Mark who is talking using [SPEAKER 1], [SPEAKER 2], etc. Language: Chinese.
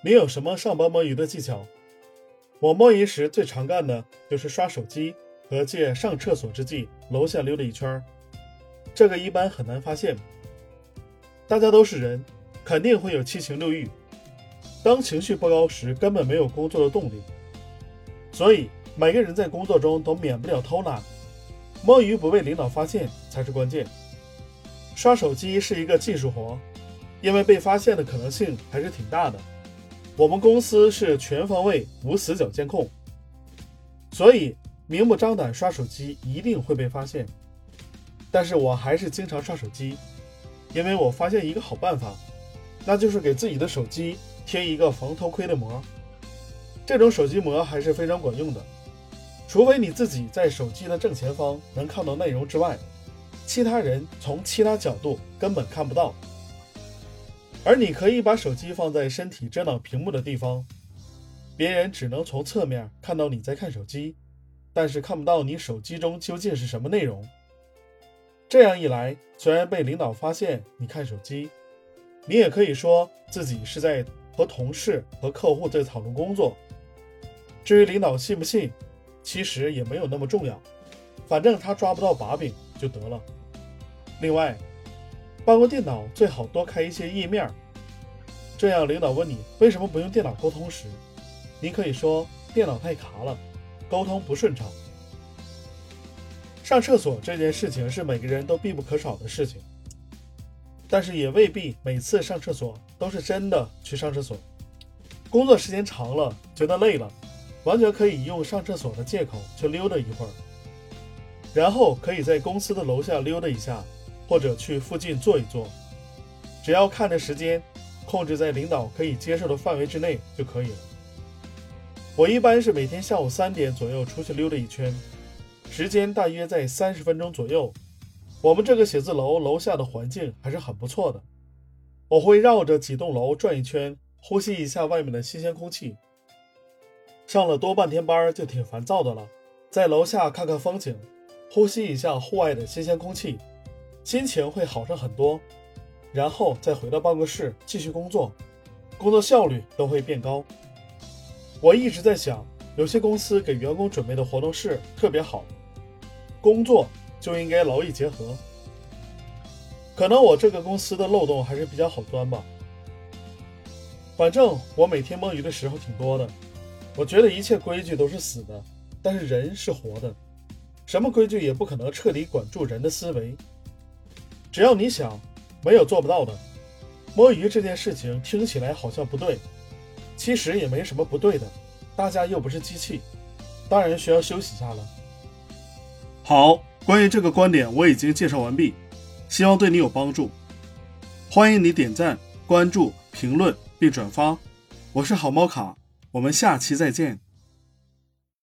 [SPEAKER 1] 你有什么上班摸鱼的技巧？我摸鱼时最常干的就是刷手机和借上厕所之际楼下溜达一圈儿。这个一般很难发现。大家都是人，肯定会有七情六欲。当情绪不高时，根本没有工作的动力。所以每个人在工作中都免不了偷懒，摸鱼不被领导发现才是关键。刷手机是一个技术活，因为被发现的可能性还是挺大的。我们公司是全方位无死角监控，所以明目张胆刷手机一定会被发现。但是我还是经常刷手机。因为我发现一个好办法，那就是给自己的手机贴一个防偷窥的膜。这种手机膜还是非常管用的，除非你自己在手机的正前方能看到内容之外，其他人从其他角度根本看不到。而你可以把手机放在身体遮挡屏幕的地方，别人只能从侧面看到你在看手机，但是看不到你手机中究竟是什么内容。这样一来，虽然被领导发现你看手机，你也可以说自己是在和同事和客户在讨论工作。至于领导信不信，其实也没有那么重要，反正他抓不到把柄就得了。另外，办公电脑最好多开一些页面，这样领导问你为什么不用电脑沟通时，你可以说电脑太卡了，沟通不顺畅。上厕所这件事情是每个人都必不可少的事情，但是也未必每次上厕所都是真的去上厕所。工作时间长了，觉得累了，完全可以用上厕所的借口去溜达一会儿，然后可以在公司的楼下溜达一下，或者去附近坐一坐。只要看着时间，控制在领导可以接受的范围之内就可以了。我一般是每天下午三点左右出去溜达一圈。时间大约在三十分钟左右。我们这个写字楼楼下的环境还是很不错的。我会绕着几栋楼转一圈，呼吸一下外面的新鲜空气。上了多半天班就挺烦躁的了，在楼下看看风景，呼吸一下户外的新鲜空气，心情会好上很多。然后再回到办公室继续工作，工作效率都会变高。我一直在想，有些公司给员工准备的活动室特别好。工作就应该劳逸结合。可能我这个公司的漏洞还是比较好钻吧。反正我每天摸鱼的时候挺多的。我觉得一切规矩都是死的，但是人是活的，什么规矩也不可能彻底管住人的思维。只要你想，没有做不到的。摸鱼这件事情听起来好像不对，其实也没什么不对的。大家又不是机器，当然需要休息一下了。好，关于这个观点我已经介绍完毕，希望对你有帮助。欢迎你点赞、关注、评论并转发。我是好猫卡，我们下期再见。